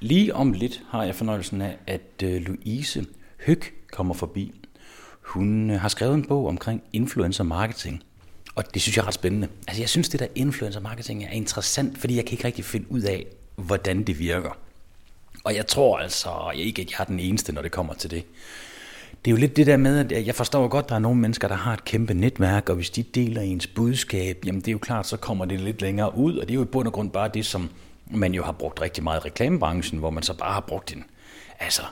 Lige om lidt har jeg fornøjelsen af, at øh, Louise Høg kommer forbi. Hun øh, har skrevet en bog omkring influencer marketing. Og det synes jeg er ret spændende. Altså jeg synes, det der influencer marketing er interessant, fordi jeg kan ikke rigtig finde ud af, hvordan det virker. Og jeg tror altså jeg ikke, at jeg er den eneste, når det kommer til det. Det er jo lidt det der med, at jeg forstår godt, at der er nogle mennesker, der har et kæmpe netværk, og hvis de deler ens budskab, jamen det er jo klart, så kommer det lidt længere ud, og det er jo i bund og grund bare det, som man jo har brugt rigtig meget i reklamebranchen, hvor man så bare har brugt en, altså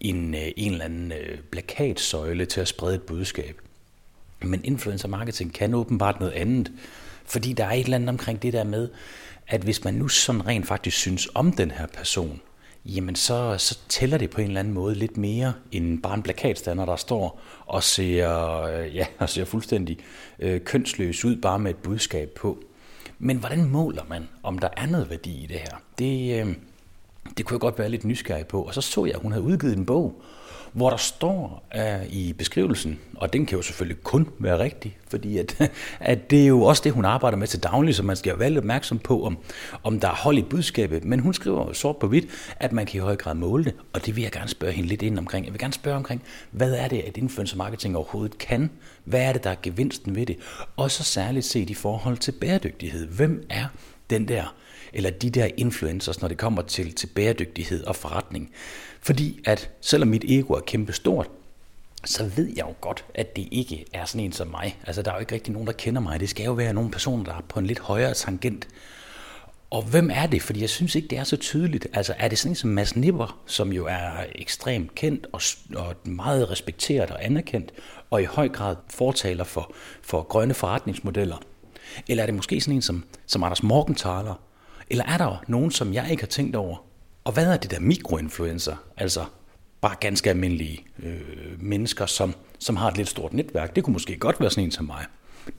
en, øh, en eller anden øh, plakatsøjle til at sprede et budskab. Men influencer marketing kan åbenbart noget andet, fordi der er et eller andet omkring det der med, at hvis man nu sådan rent faktisk synes om den her person, jamen så, så tæller det på en eller anden måde lidt mere end bare en plakatstander, der står og ser, øh, ja, og ser fuldstændig øh, kønsløs ud, bare med et budskab på. Men hvordan måler man, om der er noget værdi i det her? Det, øh, det kunne jeg godt være lidt nysgerrig på. Og så så jeg, at hun havde udgivet en bog, hvor der står uh, i beskrivelsen, og den kan jo selvfølgelig kun være rigtig, fordi at, at det er jo også det, hun arbejder med til daglig, så man skal være lidt opmærksom på, om, om der er hold i budskabet. Men hun skriver sort på hvidt, at man kan i høj grad måle det, og det vil jeg gerne spørge hende lidt ind omkring. Jeg vil gerne spørge omkring, hvad er det, at influencer marketing overhovedet kan? Hvad er det, der er gevinsten ved det? Og så særligt set i forhold til bæredygtighed. Hvem er den der, eller de der influencers, når det kommer til, til bæredygtighed og forretning? Fordi at selvom mit ego er kæmpe stort, så ved jeg jo godt, at det ikke er sådan en som mig. Altså, der er jo ikke rigtig nogen, der kender mig. Det skal jo være nogle personer, der er på en lidt højere tangent. Og hvem er det? Fordi jeg synes ikke, det er så tydeligt. Altså, er det sådan en som Mads Nipper, som jo er ekstremt kendt og, og meget respekteret og anerkendt, og i høj grad fortaler for, for grønne forretningsmodeller? Eller er det måske sådan en som, som Anders Morgenthaler? Eller er der nogen, som jeg ikke har tænkt over, og hvad er det der mikroinfluencer? Altså bare ganske almindelige øh, mennesker, som, som har et lidt stort netværk. Det kunne måske godt være sådan en som mig.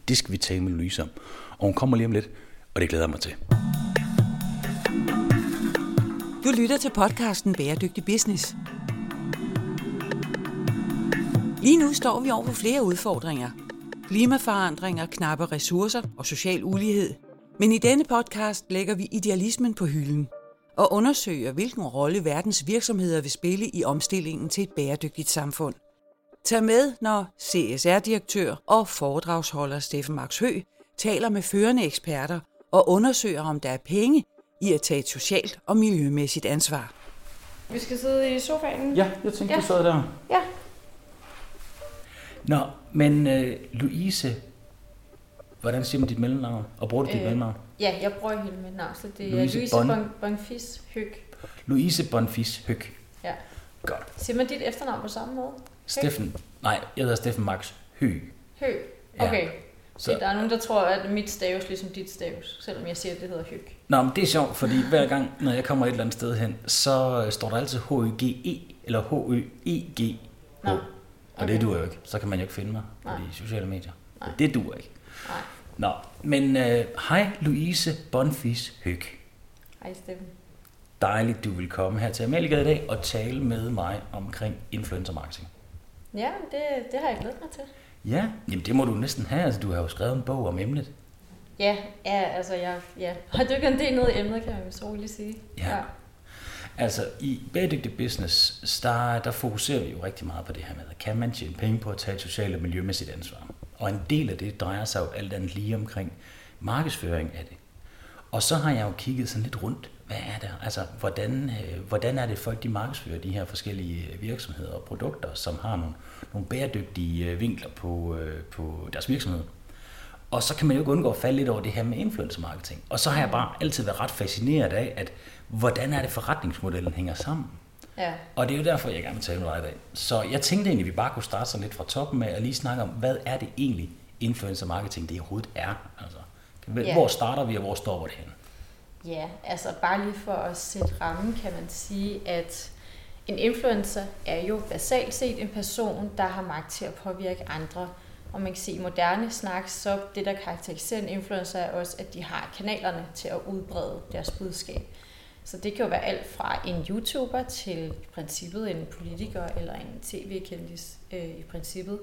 Det skal vi tale med Louise om. Og hun kommer lige om lidt, og det glæder jeg mig til. Du lytter til podcasten Bæredygtig Business. Lige nu står vi over for flere udfordringer. Klimaforandringer, knappe ressourcer og social ulighed. Men i denne podcast lægger vi idealismen på hylden – og undersøger, hvilken rolle verdens virksomheder vil spille i omstillingen til et bæredygtigt samfund. Tag med, når CSR-direktør og foredragsholder Steffen Max Hø taler med førende eksperter og undersøger, om der er penge i at tage et socialt og miljømæssigt ansvar. Vi skal sidde i sofaen. Ja, jeg tænkte, ja. du sad der. Ja. Nå, men uh, Louise, hvordan siger man dit mellemnavn? Og bruger du øh, dit mellemnavn? Ja, jeg bruger hele mit navn, så det er Louise, Louise bon... Bonfis Høg. Louise Bonfis Høg. Ja. Godt. Siger man dit efternavn på samme måde? Steffen, nej, jeg hedder Steffen Max Høg. Høg, okay. Ja. Så. Der er nogen, der tror, at mit staves ligesom dit staves, selvom jeg siger, at det hedder Høg. Nå, men det er sjovt, fordi hver gang, når jeg kommer et eller andet sted hen, så står der altid H-Ø-G-E, eller H-Ø-E-G. Nå. Okay. Og det duer jo ikke. Så kan man jo ikke finde mig på de sociale medier. Nej. Det duer ikke. Nej. Nå, men øh, hej Louise Bonfis Høg. Hej Steffen. Dejligt, du vil komme her til Amerika i dag og tale med mig omkring influencer marketing. Ja, det, det har jeg glædet mig til. Ja, jamen det må du næsten have. Altså, du har jo skrevet en bog om emnet. Ja, ja altså jeg ja. har dykket en del ned i emnet, kan man så roligt sige. Ja. ja. Altså i bæredygtig business, der, der fokuserer vi jo rigtig meget på det her med, kan man tjene penge på at tage et socialt og miljømæssigt ansvar? Og en del af det drejer sig jo alt andet lige omkring markedsføring af det. Og så har jeg jo kigget sådan lidt rundt. Hvad er det? Altså, hvordan, øh, hvordan er det folk, de markedsfører de her forskellige øh, virksomheder og produkter, som har nogle, nogle bæredygtige øh, vinkler på, øh, på deres virksomhed? Og så kan man jo ikke undgå at falde lidt over det her med influencer marketing. Og så har jeg bare altid været ret fascineret af, at hvordan er det forretningsmodellen hænger sammen? Ja. Og det er jo derfor, jeg gerne vil tale med dig i dag. Så jeg tænkte egentlig, at vi bare kunne starte sådan lidt fra toppen med at lige snakke om, hvad er det egentlig influencer marketing, det overhovedet er? Altså, ja. Hvor starter vi, og hvor står det hen? Ja, altså bare lige for at sætte rammen, kan man sige, at en influencer er jo basalt set en person, der har magt til at påvirke andre. Og man kan sige, i moderne snak, så det, der karakteriserer en influencer, er også, at de har kanalerne til at udbrede deres budskab. Så det kan jo være alt fra en YouTuber til i princippet en politiker eller en tv-kendis øh, i princippet.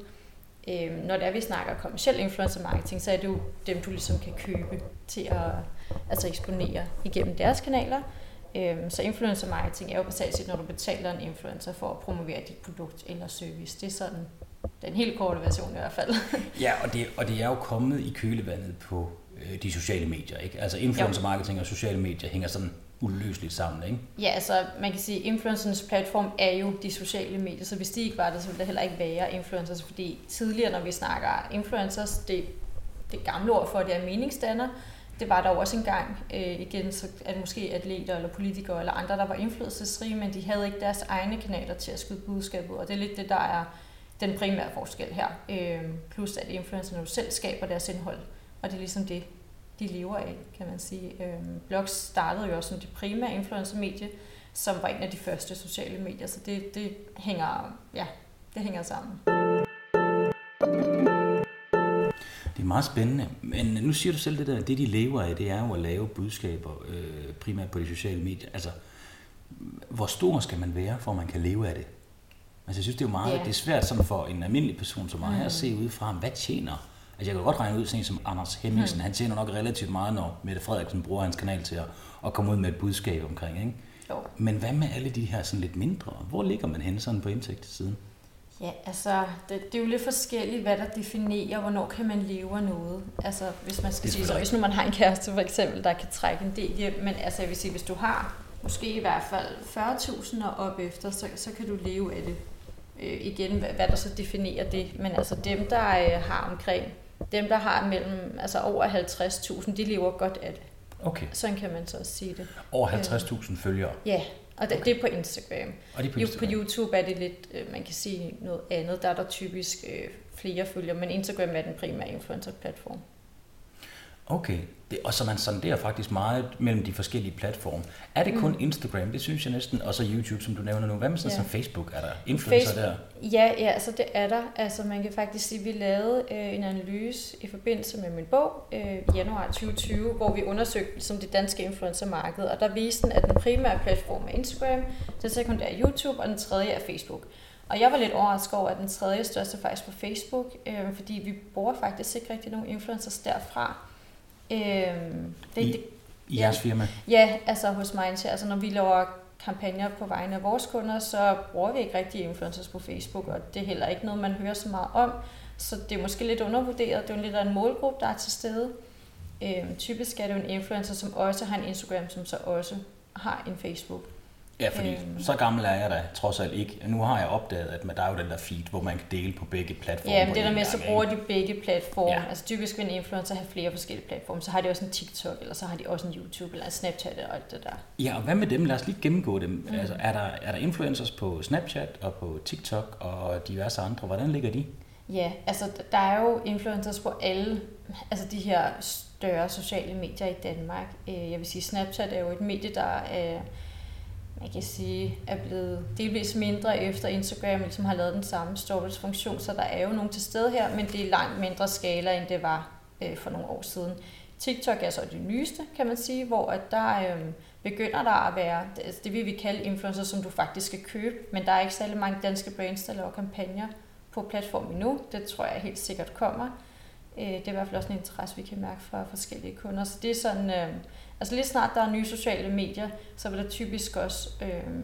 Øh, når det er, vi snakker kommersiel influencer marketing, så er det jo dem, du ligesom kan købe til at altså eksponere igennem deres kanaler. Øh, så influencer marketing er jo basalt set, når du betaler en influencer for at promovere dit produkt eller service. Det er sådan den helt korte version i hvert fald. ja, og det, og det er jo kommet i kølevandet på øh, de sociale medier, ikke? Altså influencer marketing og sociale medier hænger sådan uløseligt sammen, ikke? Ja, altså man kan sige, at influencernes platform er jo de sociale medier, så hvis de ikke var der, så ville der heller ikke være influencers, fordi tidligere, når vi snakker influencers, det, det gamle ord for, det er meningsdanner, det var der også engang. Øh, igen, så det måske atleter eller politikere eller andre, der var indflydelsesrige, men de havde ikke deres egne kanaler til at skyde budskabet, og det er lidt det, der er den primære forskel her. Øh, plus at influencerne jo selv skaber deres indhold, og det er ligesom det, de lever af, kan man sige. Øh, blogs startede jo også som det primære influencermedie, som var en af de første sociale medier, så det, det hænger, ja, det hænger sammen. Det er meget spændende, men nu siger du selv det der, det de lever af, det er jo at lave budskaber, øh, primært på de sociale medier. Altså, hvor stor skal man være, for at man kan leve af det? Altså, jeg synes, det er jo meget, yeah. det er svært sådan for en almindelig person som mig mm. at se ud fra, hvad tjener Altså jeg kan godt regne ud, sådan som Anders Hemmingsen, hmm. han tjener nok relativt meget, når Mette Frederiksen bruger hans kanal til at, at komme ud med et budskab omkring, ikke? Jo. Men hvad med alle de her sådan lidt mindre? Hvor ligger man henne sådan på indtægtssiden? Ja, altså, det, det er jo lidt forskelligt, hvad der definerer, hvornår kan man leve af noget. Altså, hvis man skal sige, så hvis nu man har en kæreste for eksempel, der kan trække en del hjem, men altså, jeg vil sige, hvis du har måske i hvert fald 40.000 og op efter, så, så kan du leve af det. Øh, igen, hvad, hvad der så definerer det. Men altså dem, der øh, har omkring dem, der har mellem altså over 50.000, de lever godt af det. Okay. Sådan kan man så også sige det. Over 50.000 øh, følgere? Ja, og det, okay. det er på Instagram. Og det er på, Instagram. på YouTube er det lidt, øh, man kan sige noget andet. Der er der typisk øh, flere følgere, men Instagram er den primære influencer-platform. Okay, det, og så man sonderer faktisk meget mellem de forskellige platforme. Er det kun mm. Instagram, det synes jeg næsten, og så YouTube, som du nævner nu. Hvad med sådan ja. som Facebook? Er der influencer Facebook, der? Ja, ja, altså det er der. Altså man kan faktisk sige, at vi lavede øh, en analyse i forbindelse med min bog øh, i januar 2020, hvor vi undersøgte som det danske influencermarked, og der viste den, at den primære platform er Instagram, den sekundære er YouTube, og den tredje er Facebook. Og jeg var lidt overrasket over, at den tredje største faktisk på Facebook, øh, fordi vi bruger faktisk ikke rigtig nogen influencers derfra. Øhm, det, I, det, I jeres firma? Ja, altså hos Mindshare. Altså når vi laver kampagner på vegne af vores kunder, så bruger vi ikke rigtig influencers på Facebook, og det er heller ikke noget, man hører så meget om. Så det er måske lidt undervurderet. Det er jo lidt af en målgruppe, der er til stede. Øhm, typisk er det jo en influencer, som også har en Instagram, som så også har en Facebook. Ja, fordi øhm. så gammel er jeg da trods alt ikke. Nu har jeg opdaget, at der er jo den der feed, hvor man kan dele på begge platforme. Ja, men det der med, så bruger de begge platforme. Ja. Altså typisk vil en influencer have flere forskellige platforme. Så har de også en TikTok, eller så har de også en YouTube, eller en Snapchat og alt det der. Ja, og hvad med dem? Lad os lige gennemgå dem. Mm. Altså, er, der, er der influencers på Snapchat og på TikTok og diverse andre? Hvordan ligger de? Ja, altså der er jo influencers på alle altså de her større sociale medier i Danmark. Øh, jeg vil sige, Snapchat er jo et medie, der er man kan sige, er blevet delvis mindre efter Instagram ligesom har lavet den samme stories funktion, så der er jo nogen til stede her, men det er langt mindre skala, end det var øh, for nogle år siden. TikTok er så det nyeste, kan man sige, hvor at der øh, begynder der at være, det, det vil vi kalde influencer, som du faktisk skal købe, men der er ikke særlig mange danske brands, der laver kampagner på platformen endnu. Det tror jeg helt sikkert kommer. Øh, det er i hvert fald også en interesse, vi kan mærke fra forskellige kunder. Så det er sådan, øh, Altså lige snart der er nye sociale medier, så vil der typisk også øh,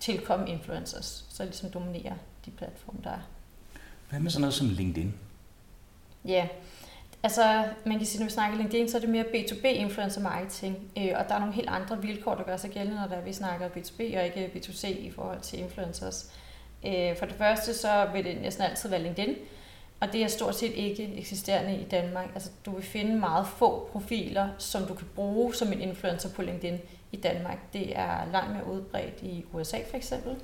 tilkomme influencers, så ligesom dominerer de platforme, der er. Hvad med sådan noget som LinkedIn? Ja, altså man kan sige, når vi snakker LinkedIn, så er det mere B2B influencer marketing, øh, og der er nogle helt andre vilkår, der gør sig gældende, når der vi snakker B2B og ikke B2C i forhold til influencers. Øh, for det første, så vil det næsten altid være LinkedIn, og det er stort set ikke eksisterende i Danmark. Altså, du vil finde meget få profiler, som du kan bruge som en influencer på LinkedIn i Danmark. Det er langt mere udbredt i USA for eksempel.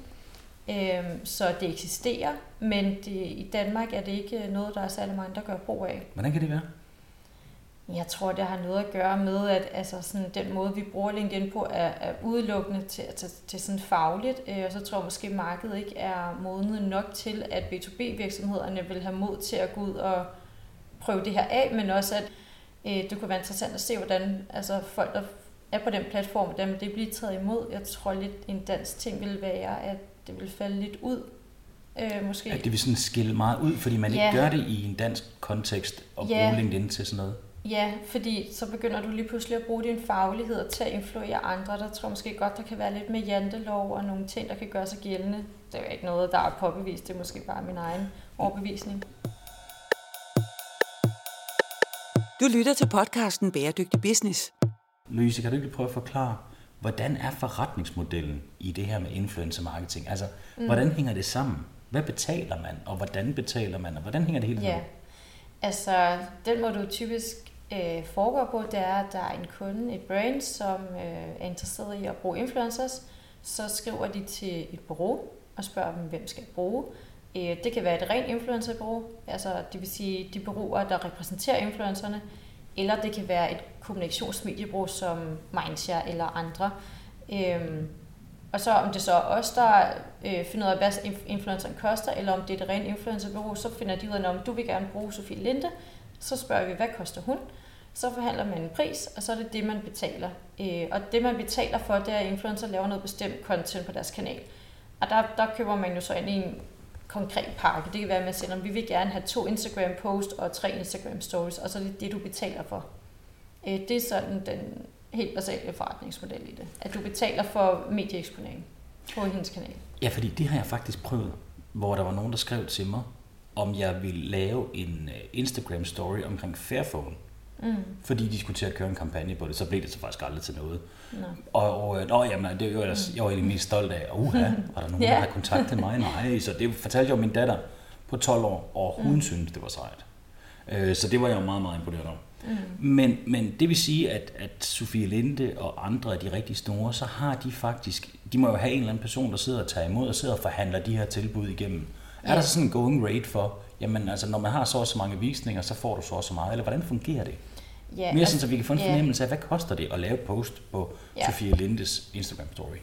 Øhm, så det eksisterer, men det, i Danmark er det ikke noget, der er særlig mange, der gør brug af. Hvordan kan det være? Jeg tror, det har noget at gøre med, at altså, sådan, den måde, vi bruger LinkedIn på, er, er udelukkende til, til, til sådan fagligt. Øh, og så tror jeg måske, at markedet ikke er modnet nok til, at B2B-virksomhederne vil have mod til at gå ud og prøve det her af, men også at øh, det kunne være interessant at se, hvordan altså, folk, der er på den platform, hvordan det bliver taget imod. Jeg tror lidt, en dansk ting vil være, at det vil falde lidt ud Øh, måske. At det vil sådan skille meget ud, fordi man ja. ikke gør det i en dansk kontekst og ja. bruge LinkedIn til sådan noget. Ja, fordi så begynder du lige pludselig at bruge din faglighed til at influere andre. Der tror jeg måske godt, der kan være lidt med jantelov og nogle ting, der kan gøre sig gældende. Det er jo ikke noget, der er påbevist. Det er måske bare min egen overbevisning. Du lytter til podcasten Bæredygtig Business. Louise, kan du ikke prøve at forklare, hvordan er forretningsmodellen i det her med influencer marketing? Altså, mm. hvordan hænger det sammen? Hvad betaler man, og hvordan betaler man, og hvordan hænger det hele sammen? Ja, altså den måde du typisk øh, foregår på, det er, at der er en kunde, et brand, som øh, er interesseret i at bruge influencers. Så skriver de til et bureau og spørger dem, hvem skal bruge. Øh, det kan være et rent influencerbureau, altså det vil sige de bureauer, der repræsenterer influencerne, eller det kan være et kommunikationsmediebureau som Mindshare eller andre. Øhm, og så om det så er os, der øh, finder ud af, hvad influenceren koster, eller om det er et rent influencerbureau, så finder de ud af, om du vil gerne bruge Sofie Linde, så spørger vi, hvad koster hun? Så forhandler man en pris, og så er det det, man betaler. Øh, og det, man betaler for, det er, at influencer laver noget bestemt content på deres kanal. Og der, der køber man jo så ind i en konkret pakke. Det kan være, at man siger, at vi vil gerne have to Instagram post og tre Instagram stories, og så er det det, du betaler for. Øh, det er sådan den helt basale forretningsmodel i det. At du betaler for medieeksponering på hendes kanal. Ja, fordi det har jeg faktisk prøvet, hvor der var nogen, der skrev til mig, om jeg ville lave en øh, Instagram story omkring Fairphone. Mm. Fordi de skulle til at køre en kampagne på det, så blev det så faktisk aldrig til noget. No. Og, og nå, jamen, det var jeg, mm. jeg var egentlig mest stolt af. Uha, var der nogen, yeah. der havde kontaktet mig? Nej, så det fortalte jeg jo min datter på 12 år, og hun mm. syntes, det var sejt. Øh, så det var jeg jo meget, meget imponeret over. Mm. Men, men det vil sige, at, at Sofie Linde og andre af de rigtig store, så har de faktisk, de må jo have en eller anden person, der sidder og tager imod og sidder og forhandler de her tilbud igennem. Ja. Er der sådan en going rate for, jamen altså når man har så så mange visninger, så får du så så meget, eller hvordan fungerer det? Ja, Mere altså, sådan, så vi kan få en fornemmelse af, hvad koster det at lave post på ja. Sofie Lindes Instagram story?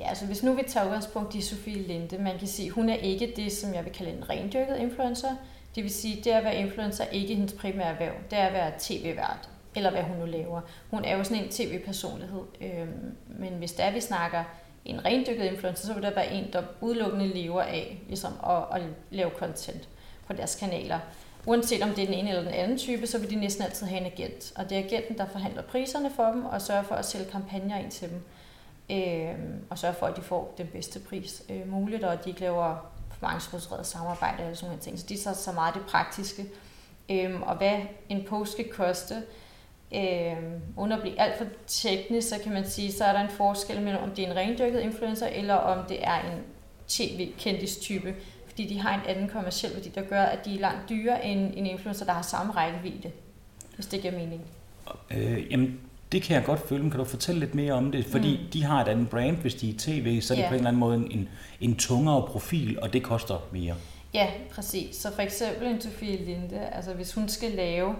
Ja, altså hvis nu vi tager udgangspunkt i Sofie Linde, man kan sige, hun er ikke det, som jeg vil kalde en rendyrket influencer. Det vil sige, det at være influencer er ikke hendes primære erhverv. Det er at være tv-vært, eller hvad hun nu laver. Hun er jo sådan en tv-personlighed. Øhm, men hvis der vi snakker en rendyrket influencer, så vil der være en, der udelukkende lever af ligesom, at, at lave content på deres kanaler. Uanset om det er den ene eller den anden type, så vil de næsten altid have en agent. Og det er agenten, der forhandler priserne for dem og sørger for at sælge kampagner ind til dem. Øh, og sørger for, at de får den bedste pris øh, muligt, og at de ikke laver forvaringsstruktureret samarbejde eller sådan nogle ting. Så de tager så meget det praktiske. Øh, og hvad en post skal koste, øh, uden at blive alt for teknisk, så kan man sige, så er der en forskel mellem, om det er en rendyrket influencer, eller om det er en tv-kendis type, fordi de har en anden kommersiel værdi, der gør, at de er langt dyrere end en influencer, der har samme rækkevidde, hvis det giver mening. Øh, jamen, det kan jeg godt føle, men kan du fortælle lidt mere om det? Fordi mm. de har et andet brand, hvis de er tv, så er det ja. på en eller anden måde en, en tungere profil, og det koster mere. Ja, præcis. Så for eksempel en Sofie Linde, altså hvis hun skal lave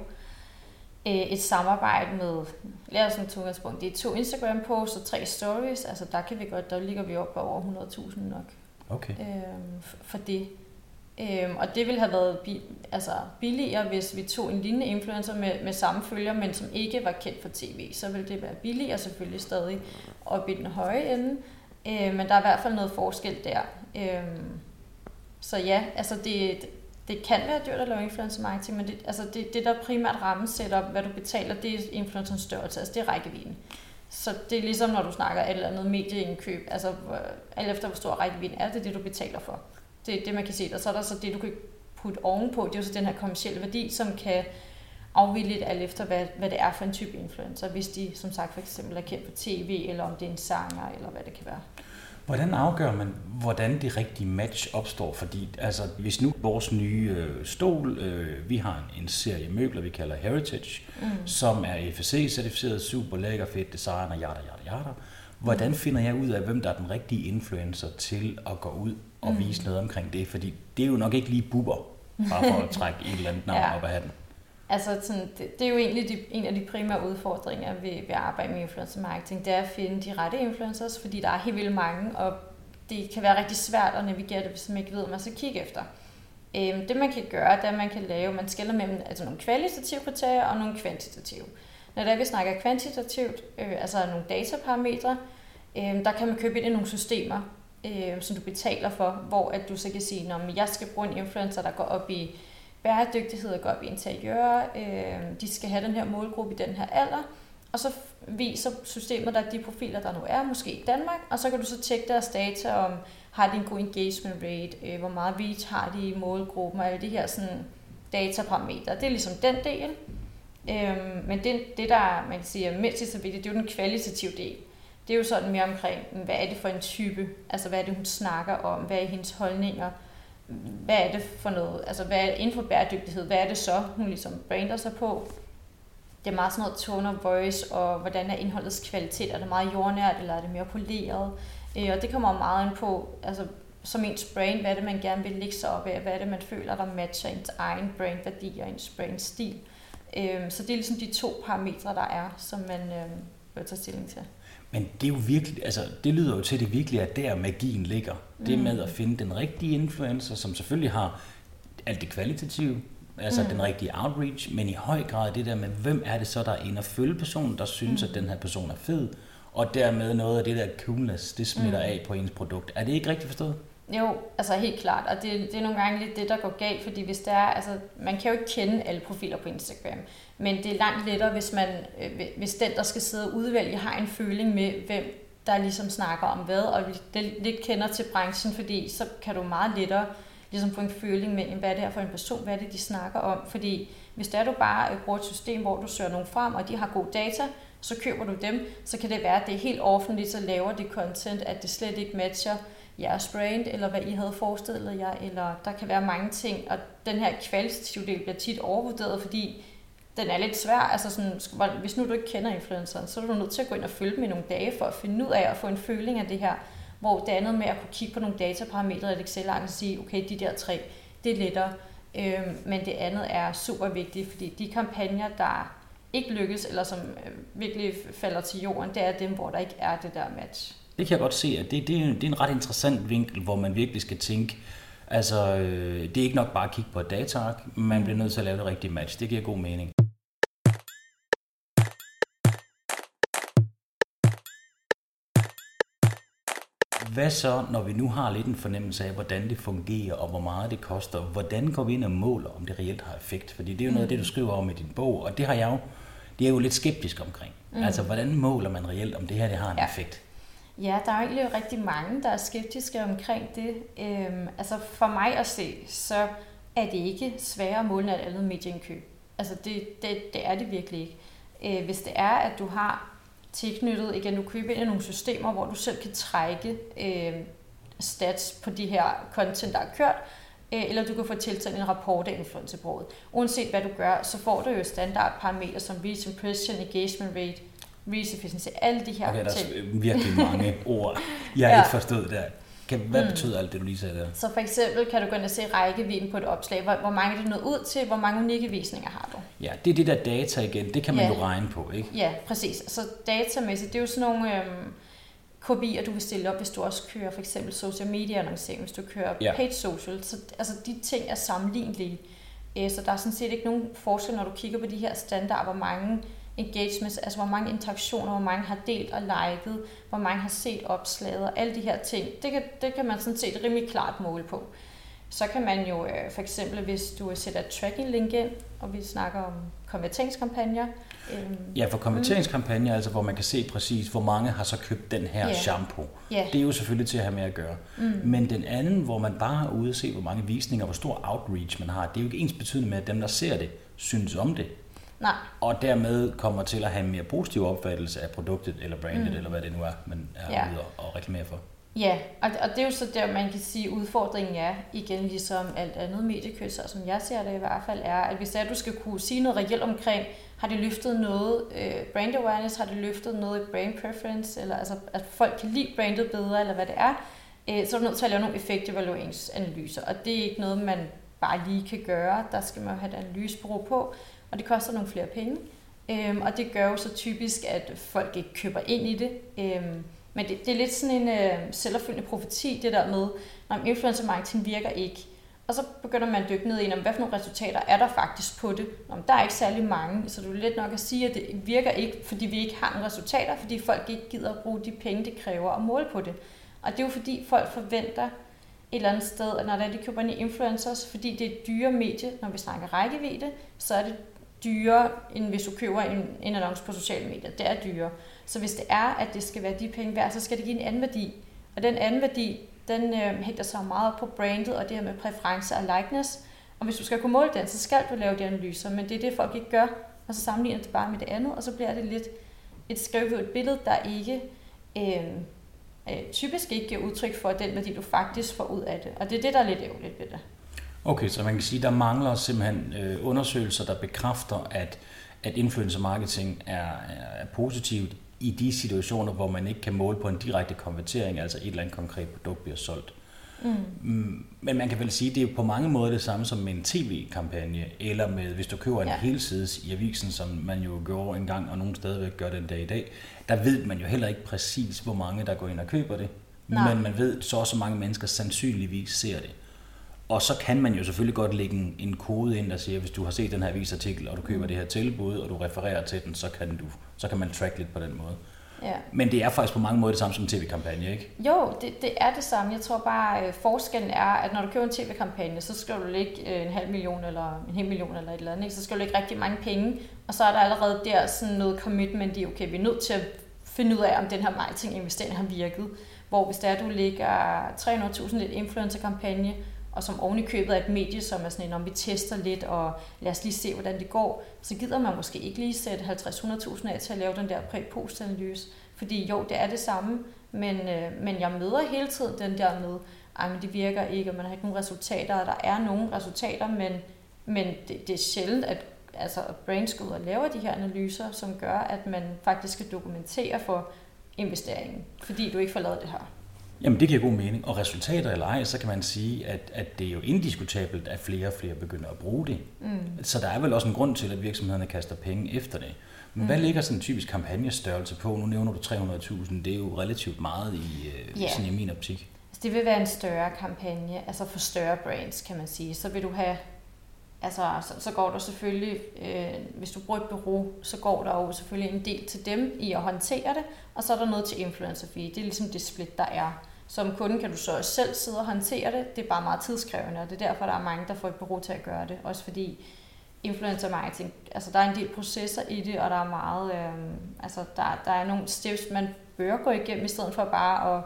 øh, et samarbejde med, lad os som udgangspunkt, det er to Instagram posts og tre stories, altså der kan vi godt, der ligger vi op på over 100.000 nok. Okay. øhm, for det. Øhm, og det ville have været bi- altså billigere, hvis vi tog en lignende influencer med, med samme følger, men som ikke var kendt for tv. Så ville det være billigere selvfølgelig stadig op i den høje ende. Øh, men der er i hvert fald noget forskel der. Øh, så ja, altså det, det kan være dyrt at lave influencer marketing, men det, altså det, det der primært rammesætter, hvad du betaler, det er influencerens størrelse, altså det er rækkevidden. Så det er ligesom, når du snakker et eller andet medieindkøb, altså alt efter hvor stor rækkevidde er, det det, du betaler for. Det er det, man kan se. Og så er der så det, du kan putte ovenpå, det er jo så den her kommersielle værdi, som kan afvige lidt alt efter, hvad, hvad det er for en type influencer, hvis de som sagt for eksempel er kendt på tv, eller om det er en sanger, eller hvad det kan være. Hvordan afgør man, hvordan det rigtige match opstår? Fordi altså, hvis nu vores nye øh, stol, øh, vi har en, en serie møbler, vi kalder Heritage, mm. som er FSC-certificeret, super lækker, fedt design og yada, yada, yada. Hvordan mm. finder jeg ud af, hvem der er den rigtige influencer til at gå ud og mm. vise noget omkring det? Fordi det er jo nok ikke lige buber, bare for at trække et eller andet navn ja. op af hatten. Altså, sådan, det, det er jo egentlig de, en af de primære udfordringer ved, ved at arbejde med influencer marketing, det er at finde de rette influencers, fordi der er helt vildt mange, og det kan være rigtig svært at navigere det, hvis man ikke ved, hvad man skal kigge efter. Øhm, det man kan gøre, det er, at man kan lave, man skiller mellem altså nogle kvalitative kriterier og nogle kvantitative. Når det vi snakker kvantitativt, øh, altså nogle dataparametre, øh, der kan man købe ind i nogle systemer, øh, som du betaler for, hvor at du så kan sige, at jeg skal bruge en influencer, der går op i bæredygtighed og godt interiør, øh, de skal have den her målgruppe i den her alder, og så viser systemet dig de profiler, der nu er, måske i Danmark, og så kan du så tjekke deres data om, har de en god engagement rate, øh, hvor meget reach har de i målgruppen, og alle de her sådan, dataparametre. Det er ligesom den del. Øh, men det, det, der man kan sige, er mindst så vigtigt, det er jo den kvalitative del. Det er jo sådan mere omkring, hvad er det for en type, altså hvad er det, hun snakker om, hvad er hendes holdninger, hvad er det for noget, altså hvad er inden for bæredygtighed, hvad er det så, hun ligesom brander sig på. Det er meget sådan noget tone of voice, og hvordan er indholdets kvalitet, er det meget jordnært, eller er det mere poleret, øh, og det kommer meget ind på, altså som ens brand, hvad er det, man gerne vil lægge sig op af, hvad er det, man føler, der matcher ens egen brandværdi og ens brandstil. Øh, så det er ligesom de to parametre, der er, som man øh, bør tage stilling til. Men det er jo virkelig, altså det lyder jo til, at det virkelig er der magien ligger. Mm. Det med at finde den rigtige influencer, som selvfølgelig har alt det kvalitative, altså mm. den rigtige outreach, men i høj grad det der med, hvem er det så, der er inde og følge personen, der synes, mm. at den her person er fed, og dermed noget af det der coolness, det smitter mm. af på ens produkt. Er det ikke rigtigt forstået? Jo, altså helt klart, og det, det er nogle gange lidt det, der går galt, fordi hvis det er, altså man kan jo ikke kende alle profiler på Instagram, men det er langt lettere, hvis, man, øh, hvis den, der skal sidde og udvælge, har en føling med, hvem der ligesom snakker om hvad, og det lidt kender til branchen, fordi så kan du meget lettere ligesom få en føling med, hvad er det her for en person, hvad er det, de snakker om, fordi hvis det er, du bare øh, bruger et system, hvor du søger nogen frem, og de har god data, så køber du dem, så kan det være, at det er helt offentligt, så laver det content, at det slet ikke matcher jeres brand, eller hvad I havde forestillet jer, eller der kan være mange ting, og den her kvalitative del bliver tit overvurderet, fordi den er lidt svær. Altså sådan, hvis nu du ikke kender influenceren, så er du nødt til at gå ind og følge med nogle dage for at finde ud af at få en føling af det her. Hvor det andet med at kunne kigge på nogle dataparametre i et Excel-ark og sige, okay, de der tre, det er lettere. Øhm, men det andet er super vigtigt, fordi de kampagner, der ikke lykkes, eller som øh, virkelig falder til jorden, det er dem, hvor der ikke er det der match. Det kan jeg godt se, at det, det, er, det er en ret interessant vinkel, hvor man virkelig skal tænke, altså øh, det er ikke nok bare at kigge på et dataark, man bliver nødt til at lave det rigtige match. Det giver god mening. Hvad så, når vi nu har lidt en fornemmelse af, hvordan det fungerer, og hvor meget det koster? Hvordan går vi ind og måler, om det reelt har effekt? Fordi det er jo noget af det, du skriver om i din bog, og det har jeg jo, det er jo lidt skeptisk omkring. Mm. Altså, hvordan måler man reelt, om det her det har en ja. effekt? Ja, der er egentlig rigtig mange, der er skeptiske omkring det. Øhm, altså for mig at se, så er det ikke sværere at måle end et andet medieindkøb. Altså det, det, det er det virkelig ikke. Øh, hvis det er, at du har tilknyttet, igen, du køber ind i nogle systemer, hvor du selv kan trække øh, stats på de her content, der er kørt, øh, eller du kan få tilsendt en rapport af influencerbruget. Uanset hvad du gør, så får du jo standardparametre som reach impression, engagement rate, reach efficiency, alle de her okay, der ting. er virkelig mange ord, jeg ja. ikke forstået der. Kan, hvad mm. betyder alt det, du lige sagde der? Så for eksempel kan du gå ind og se rækkevidden på et opslag. Hvor, hvor mange er det nået ud til? Hvor mange unikke visninger har du? Ja, det er det der data igen. Det kan man ja. jo regne på, ikke? Ja, præcis. Så datamæssigt, det er jo sådan nogle øhm, kopier, du vil stille op, hvis du også kører for eksempel social media annoncering, hvis du kører ja. paid social. Så altså, de ting er sammenlignelige. Øh, så der er sådan set ikke nogen forskel, når du kigger på de her standarder, hvor mange engagements, altså hvor mange interaktioner, hvor mange har delt og liket, hvor mange har set opslaget og alle de her ting. Det kan, det kan man sådan set rimelig klart måle på. Så kan man jo øh, for eksempel, hvis du sætter et tracking link ind, og vi snakker om konverteringskampagner. Øh, ja, for konverteringskampagner, mm. altså hvor man kan se præcis, hvor mange har så købt den her yeah. shampoo. Yeah. Det er jo selvfølgelig til at have med at gøre. Mm. Men den anden, hvor man bare er ude og se, hvor mange visninger, hvor stor outreach man har, det er jo ikke ens betydende med, at dem, der ser det, synes om det. Nej. Og dermed kommer til at have en mere positiv opfattelse af produktet, eller brandet, mm. eller hvad det nu er, man er ja. ude og reklamere for. Ja, og, og det er jo så der, man kan sige, at udfordringen er, igen ligesom alt andet mediekøs, som jeg ser det i hvert fald, er, at hvis det er, at du skal kunne sige noget reelt omkring, har det løftet noget øh, brand awareness, har det løftet noget brand preference, eller altså, at folk kan lide brandet bedre, eller hvad det er, øh, så er du nødt til at lave nogle effektevalueringsanalyser, og det er ikke noget, man bare lige kan gøre. Der skal man jo have et analysebureau på, og det koster nogle flere penge. Øhm, og det gør jo så typisk, at folk ikke køber ind i det. Øhm, men det, det er lidt sådan en øh, selvopfyldende profeti, det der med, når influencer marketing virker ikke. Og så begynder man at dykke ned i, hvad for nogle resultater er der faktisk på det. Nå, der er ikke særlig mange, så du er lidt nok at sige, at det virker ikke, fordi vi ikke har nogle resultater, fordi folk ikke gider at bruge de penge, det kræver at måle på det. Og det er jo fordi, folk forventer, et eller andet sted, at når det er, de køber ind i influencers, fordi det er dyre medie, når vi snakker rækkevidde, så er det dyrere, end hvis du køber en, en annonce på sociale medier. Det er dyrere. Så hvis det er, at det skal være de penge værd, så skal det give en anden værdi. Og den anden værdi, den øh, hænger så meget på brandet og det her med præference og likeness. Og hvis du skal kunne måle den, så skal du lave de analyser, men det er det, folk ikke gør. Og så sammenligner det bare med det andet, og så bliver det lidt et skrevet et billede, der ikke øh, øh, typisk ikke giver udtryk for den værdi, du faktisk får ud af det. Og det er det, der er lidt ærgerligt ved det. Okay, så man kan sige, der mangler simpelthen øh, undersøgelser, der bekræfter, at, at influencer marketing er, er positivt i de situationer, hvor man ikke kan måle på en direkte konvertering, altså et eller andet konkret produkt bliver solgt. Mm. mm men man kan vel sige, at det er på mange måder det samme som med en tv-kampagne, eller med, hvis du køber en ja. helsides i avisen, som man jo gjorde engang, og nogen stadigvæk gør den dag i dag, der ved man jo heller ikke præcis, hvor mange der går ind og køber det. Nej. Men man ved, så så mange mennesker sandsynligvis ser det. Og så kan man jo selvfølgelig godt lægge en, en kode ind, der siger, hvis du har set den her avisartikel, og du køber mm. det her tilbud, og du refererer til den, så kan, du, så kan man track lidt på den måde. Ja. Men det er faktisk på mange måder det samme som en tv-kampagne, ikke? Jo, det, det er det samme. Jeg tror bare, øh, forskellen er, at når du køber en tv-kampagne, så skal du lægge øh, en halv million eller en hel million eller et eller andet. Ikke? Så skal du lægge rigtig mange penge, og så er der allerede der sådan noget commitment i, okay, vi er nødt til at finde ud af, om den her marketinginvestering har virket. Hvor hvis det er, at du lægger 300.000 i et influencer-kampagne, og som oven i købet er et medie, som er sådan en, om vi tester lidt, og lad os lige se, hvordan det går, så gider man måske ikke lige sætte 50-100.000 af til at lave den der præ-post-analyse. Fordi jo, det er det samme, men, øh, men jeg møder hele tiden den der med, ej, men det virker ikke, og man har ikke nogen resultater, og der er nogle resultater, men, men det, det er sjældent, at altså, Brains går ud og laver de her analyser, som gør, at man faktisk skal dokumentere for investeringen, fordi du ikke får lavet det her. Jamen det giver god mening, og resultater eller ej, så kan man sige, at, at det er jo indiskutabelt, at flere og flere begynder at bruge det. Mm. Så der er vel også en grund til, at virksomhederne kaster penge efter det. Men mm. hvad ligger sådan en typisk kampagnestørrelse på? Nu nævner du 300.000, det er jo relativt meget i, yeah. sådan i min optik. Altså, det vil være en større kampagne, altså for større brands, kan man sige. Så vil du have altså, så, så går der selvfølgelig, øh, hvis du bruger et bureau, så går der jo selvfølgelig en del til dem i at håndtere det, og så er der noget til influencer fee. Det er ligesom det split, der er. Som kunde kan du så også selv sidde og håndtere det. Det er bare meget tidskrævende, og det er derfor, der er mange, der får et bureau til at gøre det. Også fordi influencer marketing, altså der er en del processer i det, og der er meget, øh, altså der, der er nogle steps, man bør gå igennem, i stedet for bare at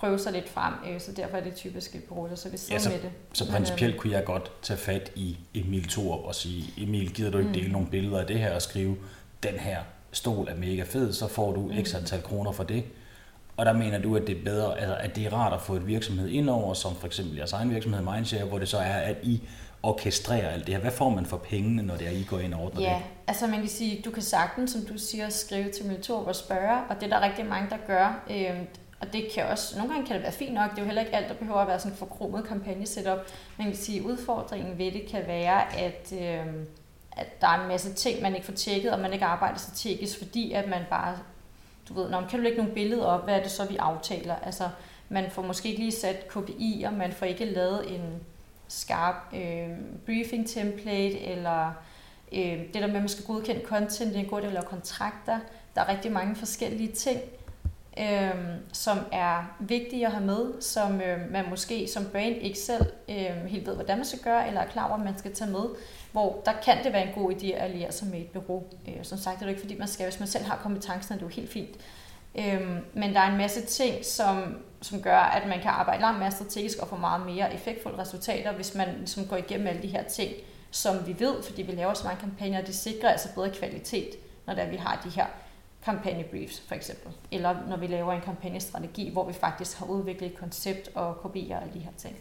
prøve sig lidt frem, øh, så derfor er det typisk et bureau, så vi sidder ja, så, med det. Så principielt kunne jeg godt tage fat i Emil Thor og sige, Emil, gider du ikke mm. dele nogle billeder af det her og skrive, den her stol er mega fed, så får du x mm. antal kroner for det. Og der mener du, at det er bedre, altså, at det er rart at få et virksomhed indover, som for eksempel jeres egen virksomhed Mindshare, hvor det så er, at I orkestrerer alt det her. Hvad får man for pengene, når det er, I går ind og ordner ja, det? altså man kan sige, du kan sagtens, som du siger, skrive til Miltor og spørge, og det er der rigtig mange, der gør. Øh, og det kan også, nogle gange kan det være fint nok, det er jo heller ikke alt, der behøver at være sådan en forkromet kampagne-setup. Man kan sige, at udfordringen ved det kan være, at, øh, at der er en masse ting, man ikke får tjekket, og man ikke arbejder strategisk, fordi at man bare, du ved, når man kan du lægge nogle billeder op, hvad er det så, vi aftaler? Altså, man får måske ikke lige sat KPI'er, man får ikke lavet en skarp øh, briefing template, eller øh, det der med, at man skal godkende content, det er en god del af kontrakter. Der er rigtig mange forskellige ting, øh, som er vigtige at have med, som øh, man måske som brand ikke selv øh, helt ved, hvordan man skal gøre, eller er klar over, at man skal tage med. Hvor der kan det være en god idé at alliere sig med et bureau. Øh, som sagt, det er det ikke, fordi man skal, hvis man selv har kompetencen, er det jo helt fint. Øh, men der er en masse ting, som, som gør, at man kan arbejde langt mere strategisk og få meget mere effektfulde resultater, hvis man ligesom går igennem alle de her ting, som vi ved, fordi vi laver så mange kampagner, det sikrer altså bedre kvalitet, når der vi har de her kampagnebriefs for eksempel. Eller når vi laver en kampagnestrategi, hvor vi faktisk har udviklet et koncept og kopier alle de her ting.